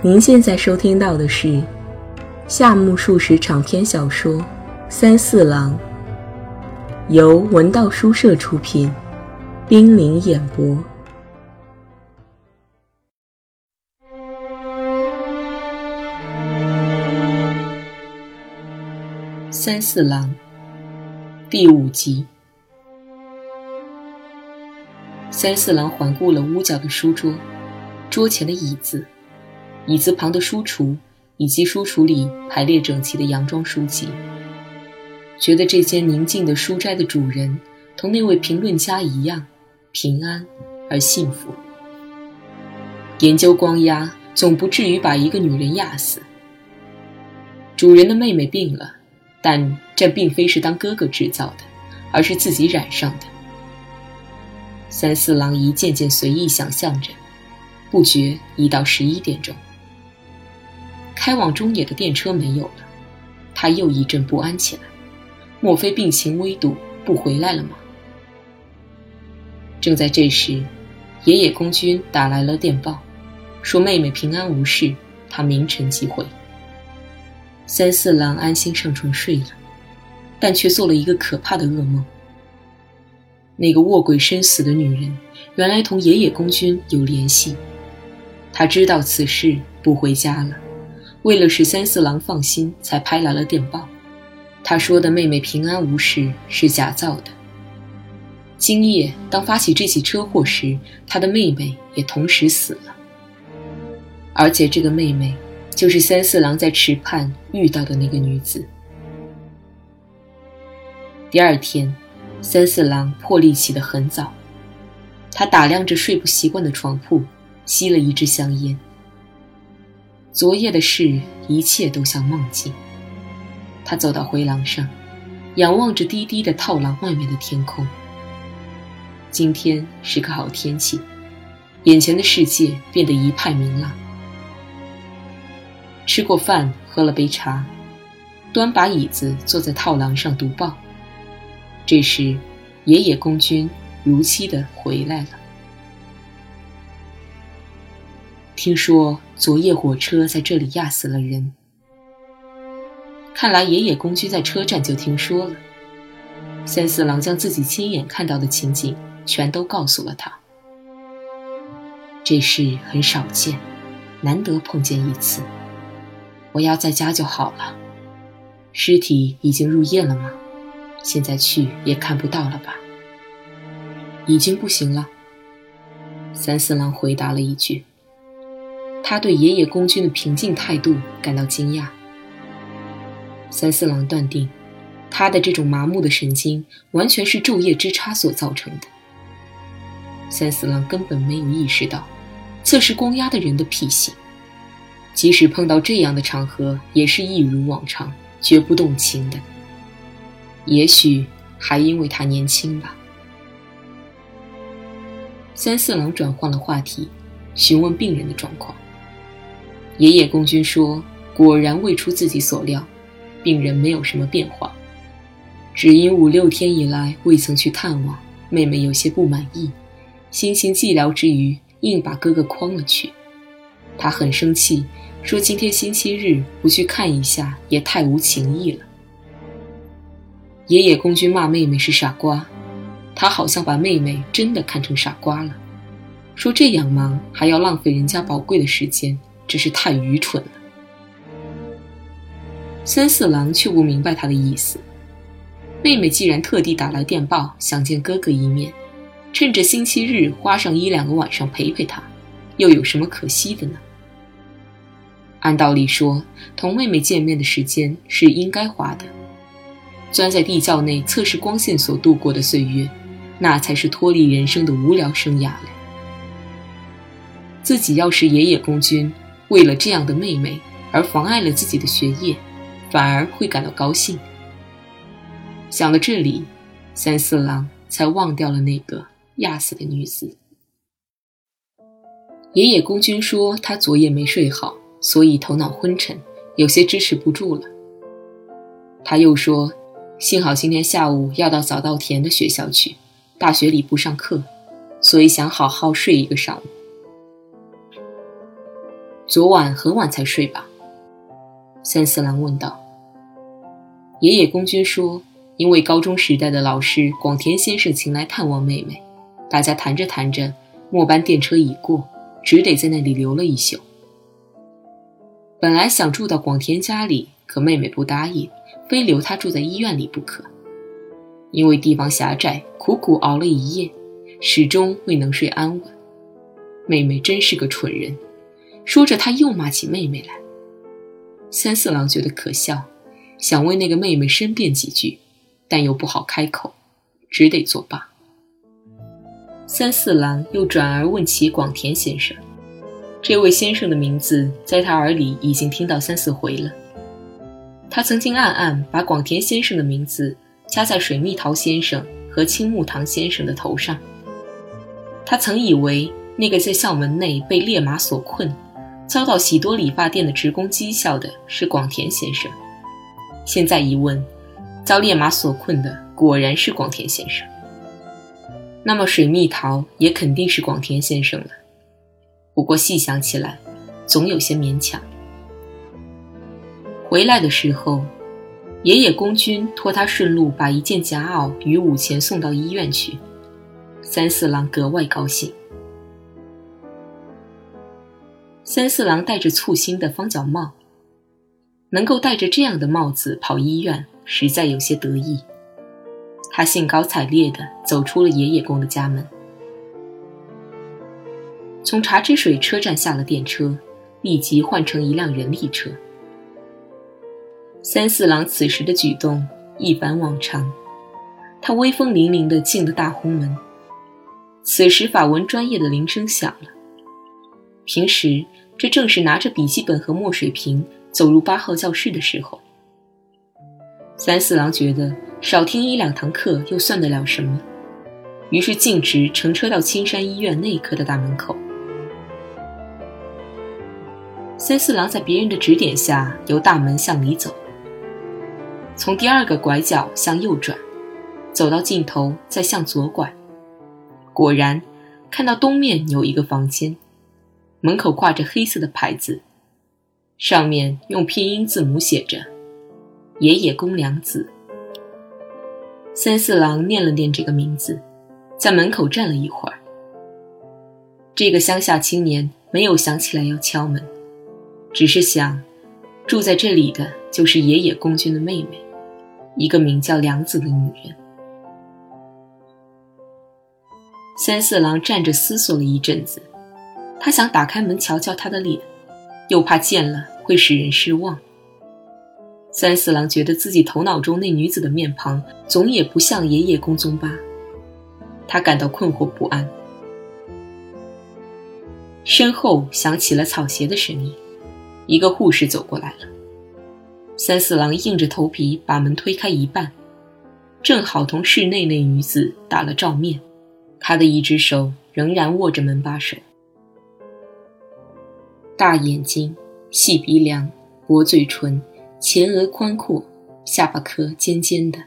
您现在收听到的是夏目漱石长篇小说《三四郎》，由文道书社出品，冰凌演播。三四郎第五集。三四郎环顾了屋角的书桌，桌前的椅子。椅子旁的书橱，以及书橱里排列整齐的洋装书籍，觉得这间宁静的书斋的主人同那位评论家一样平安而幸福。研究光压，总不至于把一个女人压死。主人的妹妹病了，但这并非是当哥哥制造的，而是自己染上的。三四郎一件件随意想象着，不觉已到十一点钟。开往中野的电车没有了，他又一阵不安起来。莫非病情危笃，不回来了吗？正在这时，野野公君打来了电报，说妹妹平安无事，他明晨即回。三四郎安心上床睡了，但却做了一个可怕的噩梦。那个卧轨身死的女人，原来同野野公君有联系。他知道此事，不回家了。为了使三四郎放心，才拍来了电报。他说的妹妹平安无事是假造的。今夜当发起这起车祸时，他的妹妹也同时死了。而且这个妹妹就是三四郎在池畔遇到的那个女子。第二天，三四郎破例起得很早，他打量着睡不习惯的床铺，吸了一支香烟。昨夜的事，一切都像梦境。他走到回廊上，仰望着低低的套廊外面的天空。今天是个好天气，眼前的世界变得一派明朗。吃过饭，喝了杯茶，端把椅子坐在套廊上读报。这时，野野公君如期的回来了。听说昨夜火车在这里压死了人。看来爷爷公居在车站就听说了。三四郎将自己亲眼看到的情景全都告诉了他。这事很少见，难得碰见一次。我要在家就好了。尸体已经入夜了吗？现在去也看不到了吧？已经不行了。三四郎回答了一句。他对爷爷公君的平静态度感到惊讶。三四郎断定，他的这种麻木的神经完全是昼夜之差所造成的。三四郎根本没有意识到，测试光压的人的脾性，即使碰到这样的场合，也是一如往常，绝不动情的。也许还因为他年轻吧。三四郎转换了话题，询问病人的状况。爷爷公君说：“果然未出自己所料，病人没有什么变化，只因五六天以来未曾去探望妹妹，有些不满意，心情寂寥之余，硬把哥哥诓了去。他很生气，说今天星期日不去看一下也太无情义了。”爷爷公君骂妹妹是傻瓜，他好像把妹妹真的看成傻瓜了，说这样忙还要浪费人家宝贵的时间。真是太愚蠢了。三四郎却不明白他的意思。妹妹既然特地打来电报想见哥哥一面，趁着星期日花上一两个晚上陪陪他，又有什么可惜的呢？按道理说，同妹妹见面的时间是应该花的。钻在地窖内测试光线所度过的岁月，那才是脱离人生的无聊生涯了。自己要是爷爷公君。为了这样的妹妹而妨碍了自己的学业，反而会感到高兴。想到这里，三四郎才忘掉了那个压死的女子。爷爷公君说他昨夜没睡好，所以头脑昏沉，有些支持不住了。他又说，幸好今天下午要到早稻田的学校去，大学里不上课，所以想好好睡一个上午。昨晚很晚才睡吧？三四郎问道。爷爷公君说，因为高中时代的老师广田先生请来探望妹妹，大家谈着谈着，末班电车已过，只得在那里留了一宿。本来想住到广田家里，可妹妹不答应，非留他住在医院里不可。因为地方狭窄，苦苦熬了一夜，始终未能睡安稳。妹妹真是个蠢人。说着，他又骂起妹妹来。三四郎觉得可笑，想为那个妹妹申辩几句，但又不好开口，只得作罢。三四郎又转而问起广田先生，这位先生的名字在他耳里已经听到三四回了。他曾经暗暗把广田先生的名字加在水蜜桃先生和青木堂先生的头上。他曾以为那个在校门内被烈马所困。遭到喜多理发店的职工讥笑的是广田先生，现在一问，遭烈马所困的果然是广田先生。那么水蜜桃也肯定是广田先生了。不过细想起来，总有些勉强。回来的时候，爷爷公君托他顺路把一件夹袄与五钱送到医院去，三四郎格外高兴。三四郎戴着簇新的方角帽，能够戴着这样的帽子跑医院，实在有些得意。他兴高采烈地走出了爷爷公的家门，从茶之水车站下了电车，立即换成一辆人力车。三四郎此时的举动一反往常，他威风凛凛地进了大红门。此时法文专业的铃声响了。平时，这正是拿着笔记本和墨水瓶走入八号教室的时候。三四郎觉得少听一两堂课又算得了什么，于是径直乘车到青山医院内科的大门口。三四郎在别人的指点下由大门向里走，从第二个拐角向右转，走到尽头再向左拐，果然看到东面有一个房间。门口挂着黑色的牌子，上面用拼音字母写着“爷爷公良子”。三四郎念了念这个名字，在门口站了一会儿。这个乡下青年没有想起来要敲门，只是想，住在这里的就是爷爷公君的妹妹，一个名叫良子的女人。三四郎站着思索了一阵子。他想打开门瞧瞧她的脸，又怕见了会使人失望。三四郎觉得自己头脑中那女子的面庞总也不像爷爷宫宗吧，他感到困惑不安。身后响起了草鞋的声音，一个护士走过来了。三四郎硬着头皮把门推开一半，正好同室内那女子打了照面，他的一只手仍然握着门把手。大眼睛，细鼻梁，薄嘴唇，前额宽阔，下巴颏尖尖的，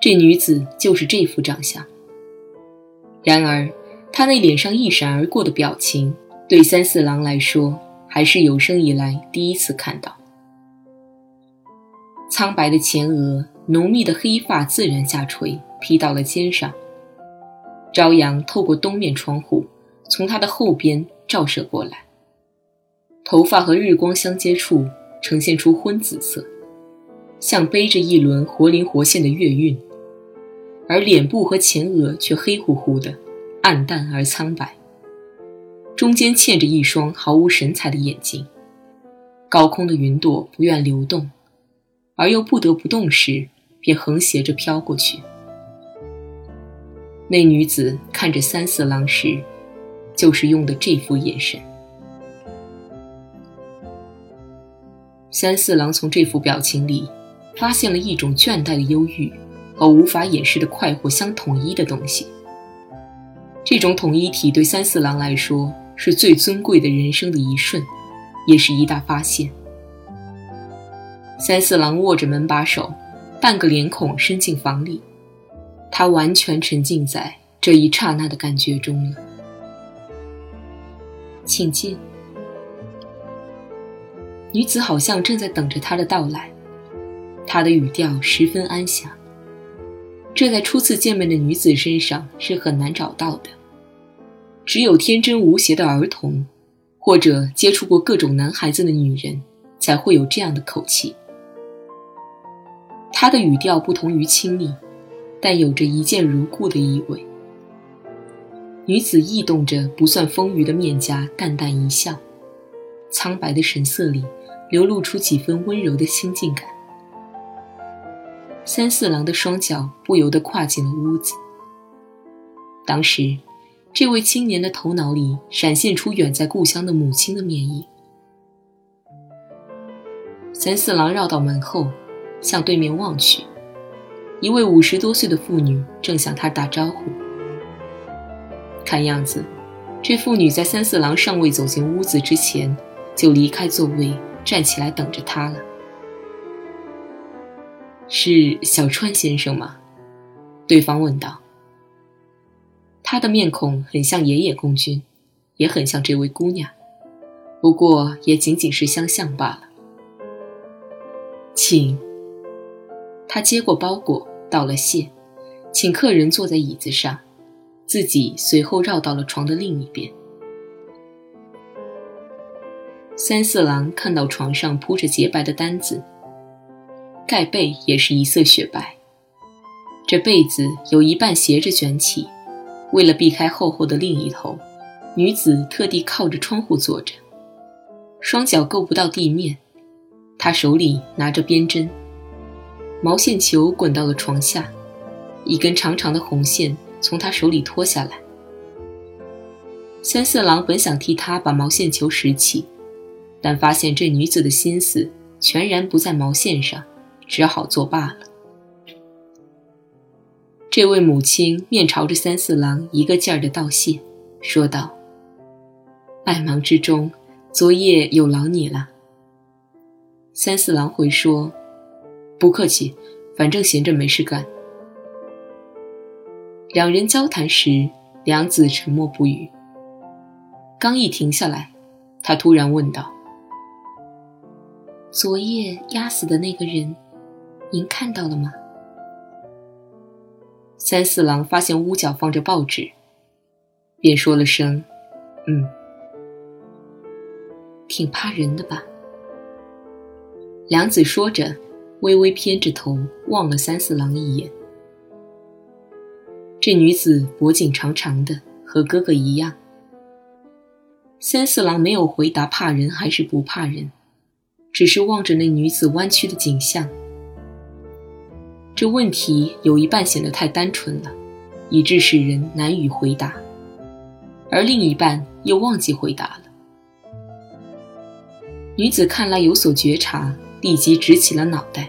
这女子就是这副长相。然而，她那脸上一闪而过的表情，对三四郎来说，还是有生以来第一次看到。苍白的前额，浓密的黑发自然下垂，披到了肩上。朝阳透过东面窗户，从她的后边照射过来。头发和日光相接触，呈现出昏紫色，像背着一轮活灵活现的月晕；而脸部和前额却黑乎乎的，暗淡而苍白，中间嵌着一双毫无神采的眼睛。高空的云朵不愿流动，而又不得不动时，便横斜着飘过去。那女子看着三四郎时，就是用的这副眼神。三四郎从这副表情里，发现了一种倦怠的忧郁和无法掩饰的快活相统一的东西。这种统一体对三四郎来说是最尊贵的人生的一瞬，也是一大发现。三四郎握着门把手，半个脸孔伸进房里，他完全沉浸在这一刹那的感觉中了。请进。女子好像正在等着他的到来，她的语调十分安详。这在初次见面的女子身上是很难找到的，只有天真无邪的儿童，或者接触过各种男孩子的女人，才会有这样的口气。她的语调不同于亲昵，但有着一见如故的意味。女子异动着不算丰腴的面颊，淡淡一笑，苍白的神色里流露出几分温柔的亲近感。三四郎的双脚不由得跨进了屋子。当时，这位青年的头脑里闪现出远在故乡的母亲的面影。三四郎绕到门后，向对面望去，一位五十多岁的妇女正向他打招呼。看样子，这妇女在三四郎尚未走进屋子之前，就离开座位，站起来等着他了。是小川先生吗？对方问道。他的面孔很像爷爷公君，也很像这位姑娘，不过也仅仅是相像罢了。请。他接过包裹，道了谢，请客人坐在椅子上，自己随后绕到了床的另一边。三四郎看到床上铺着洁白的单子。盖被也是一色雪白，这被子有一半斜着卷起，为了避开厚厚的另一头，女子特地靠着窗户坐着，双脚够不到地面。她手里拿着编针，毛线球滚到了床下，一根长长的红线从她手里脱下来。三四郎本想替她把毛线球拾起，但发现这女子的心思全然不在毛线上。只好作罢了。这位母亲面朝着三四郎，一个劲儿的道谢，说道：“百忙之中，昨夜有劳你了。”三四郎回说：“不客气，反正闲着没事干。”两人交谈时，梁子沉默不语。刚一停下来，他突然问道：“昨夜压死的那个人？”您看到了吗？三四郎发现屋角放着报纸，便说了声：“嗯，挺怕人的吧？”梁子说着，微微偏着头望了三四郎一眼。这女子脖颈长长的，和哥哥一样。三四郎没有回答怕人还是不怕人，只是望着那女子弯曲的景象。这问题有一半显得太单纯了，以致使人难以回答，而另一半又忘记回答了。女子看来有所觉察，立即直起了脑袋，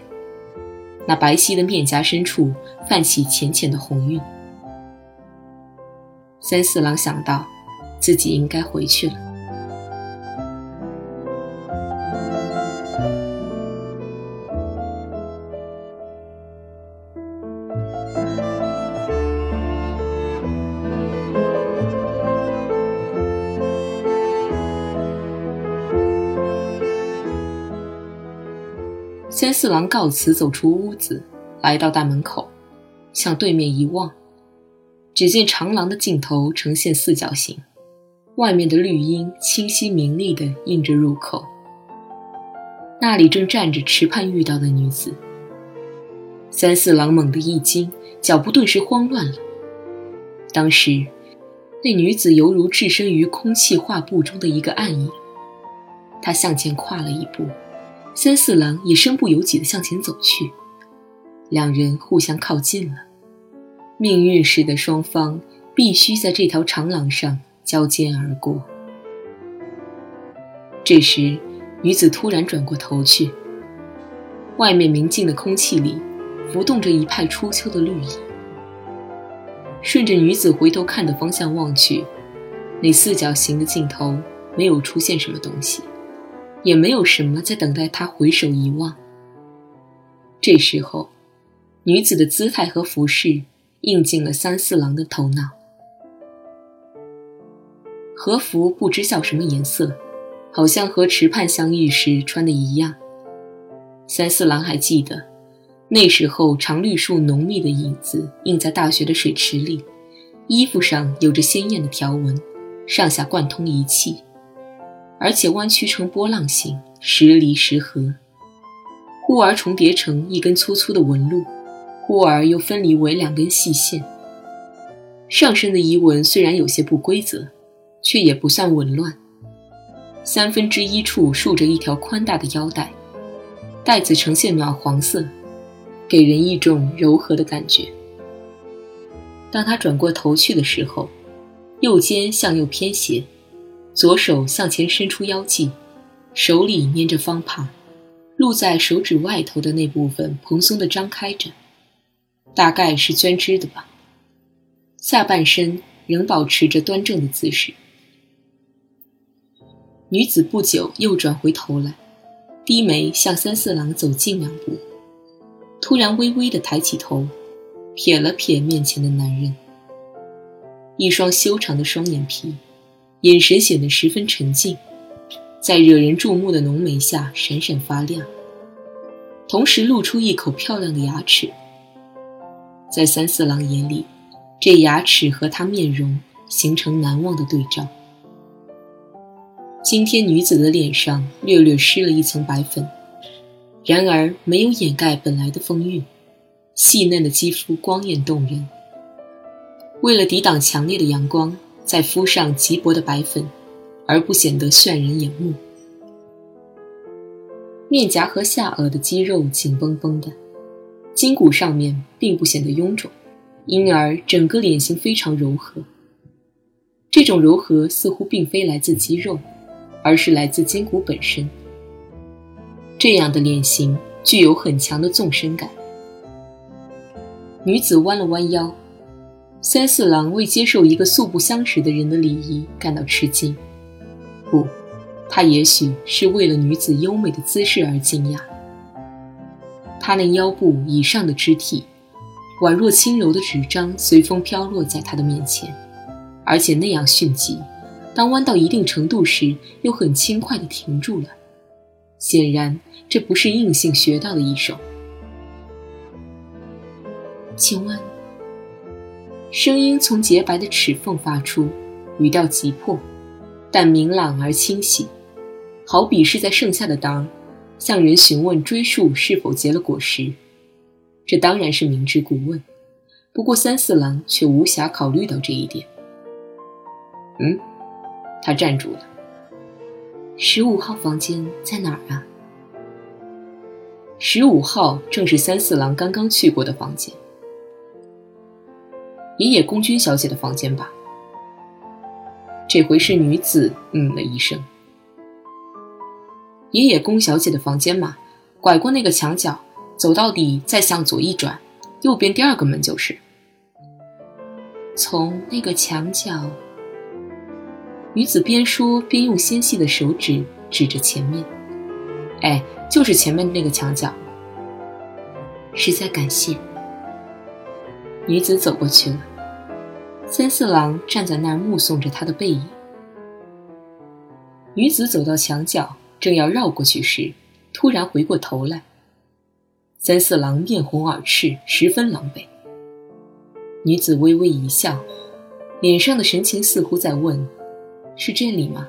那白皙的面颊深处泛起浅浅的红晕。三四郎想到，自己应该回去了。四郎告辞，走出屋子，来到大门口，向对面一望，只见长廊的尽头呈现四角形，外面的绿荫清晰明丽的映着入口。那里正站着池畔遇到的女子。三四郎猛地一惊，脚步顿时慌乱了。当时，那女子犹如置身于空气画布中的一个暗影，她向前跨了一步。三四郎也身不由己地向前走去，两人互相靠近了。命运使得双方必须在这条长廊上交肩而过。这时，女子突然转过头去，外面明净的空气里浮动着一派初秋的绿意。顺着女子回头看的方向望去，那四角形的尽头没有出现什么东西。也没有什么在等待他回首一望。这时候，女子的姿态和服饰映进了三四郎的头脑。和服不知叫什么颜色，好像和池畔相遇时穿的一样。三四郎还记得，那时候常绿树浓密的影子映在大学的水池里，衣服上有着鲜艳的条纹，上下贯通一气，而且弯曲成波浪形，时离时合，忽而重叠成一根粗粗的纹路，忽而又分离为两根细线。上身的衣纹虽然有些不规则，却也不算紊乱。三分之一处竖着一条宽大的腰带。带子呈现暖黄色，给人一种柔和的感觉。当他转过头去的时候，右肩向右偏斜，左手向前伸出腰际，手里捏着方帕，露在手指外头的那部分蓬松地张开着，大概是绢织的吧。下半身仍保持着端正的姿势。女子不久又转回头来。低眉向三四郎走近两步，突然微微的抬起头，瞥了瞥面前的男人。一双修长的双眼皮，眼神显得十分沉静，在惹人注目的浓眉下闪闪发亮，同时露出一口漂亮的牙齿。在三四郎眼里，这牙齿和他面容形成难忘的对照。今天女子的脸上略略施了一层白粉，然而没有掩盖本来的风韵，细嫩的肌肤光艳动人。为了抵挡强烈的阳光，再敷上极薄的白粉，而不显得炫人眼目。面颊和下颚的肌肉紧绷绷的，筋骨上面并不显得臃肿，因而整个脸型非常柔和。这种柔和似乎并非来自肌肉。而是来自筋骨本身。这样的脸型具有很强的纵深感。女子弯了弯腰，三四郎为接受一个素不相识的人的礼仪感到吃惊。不，他也许是为了女子优美的姿势而惊讶。他那腰部以上的肢体，宛若轻柔的纸张，随风飘落在他的面前，而且那样迅疾。当弯到一定程度时，又很轻快地停住了。显然，这不是硬性学到的一手。请问，声音从洁白的齿缝发出，语调急迫，但明朗而清晰，好比是在盛夏的当儿，向人询问追树是否结了果实。这当然是明知故问，不过三四郎却无暇考虑到这一点。嗯。他站住了。十五号房间在哪儿啊？十五号正是三四郎刚刚去过的房间，野野宫君小姐的房间吧？这回是女子嗯了一声。野野宫小姐的房间嘛，拐过那个墙角，走到底，再向左一转，右边第二个门就是。从那个墙角。女子边说边用纤细的手指指着前面，哎，就是前面那个墙角。实在感谢。女子走过去了，三四郎站在那儿目送着她的背影。女子走到墙角，正要绕过去时，突然回过头来。三四郎面红耳赤，十分狼狈。女子微微一笑，脸上的神情似乎在问。是这里吗？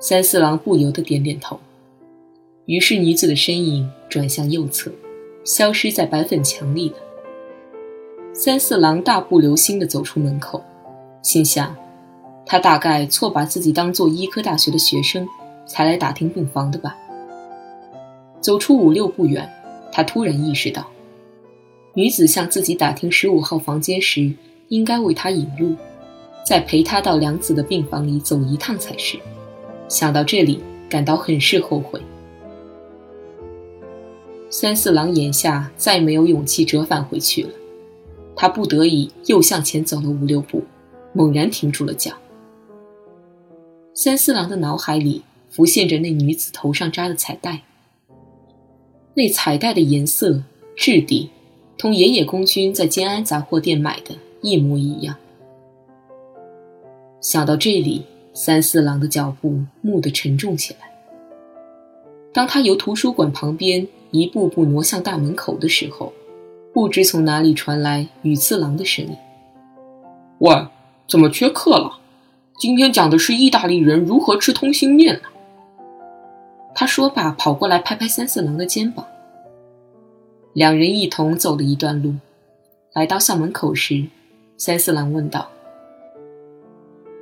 三四郎不由得点点头。于是女子的身影转向右侧，消失在白粉墙里了。三四郎大步流星地走出门口，心想：他大概错把自己当做医科大学的学生，才来打听病房的吧。走出五六步远，他突然意识到，女子向自己打听十五号房间时，应该为他引路。再陪他到良子的病房里走一趟才是。想到这里，感到很是后悔。三四郎眼下再没有勇气折返回去了，他不得已又向前走了五六步，猛然停住了脚。三四郎的脑海里浮现着那女子头上扎的彩带，那彩带的颜色、质地，同野野公君在建安杂货店买的一模一样。想到这里，三四郎的脚步蓦地沉重起来。当他由图书馆旁边一步步挪向大门口的时候，不知从哪里传来羽次郎的声音：“喂，怎么缺课了？今天讲的是意大利人如何吃通心面呢。”他说罢，跑过来拍拍三四郎的肩膀。两人一同走了一段路，来到校门口时，三四郎问道：“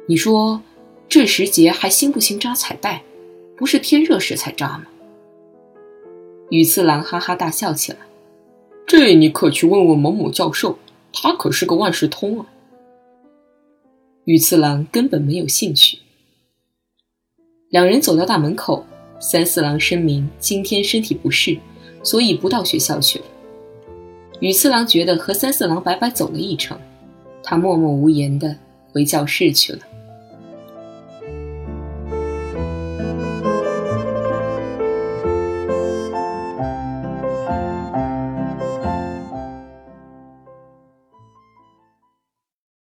你说这时节还兴不兴扎彩带？不是天热时才扎吗？”羽次郎哈哈大笑起来：“这你可去问问某某教授，他可是个万事通啊。”羽次郎根本没有兴趣。两人走到大门口，三四郎声明今天身体不适。所以不到学校去了。羽次郎觉得和三四郎白白走了一程，他默默无言地回教室去了。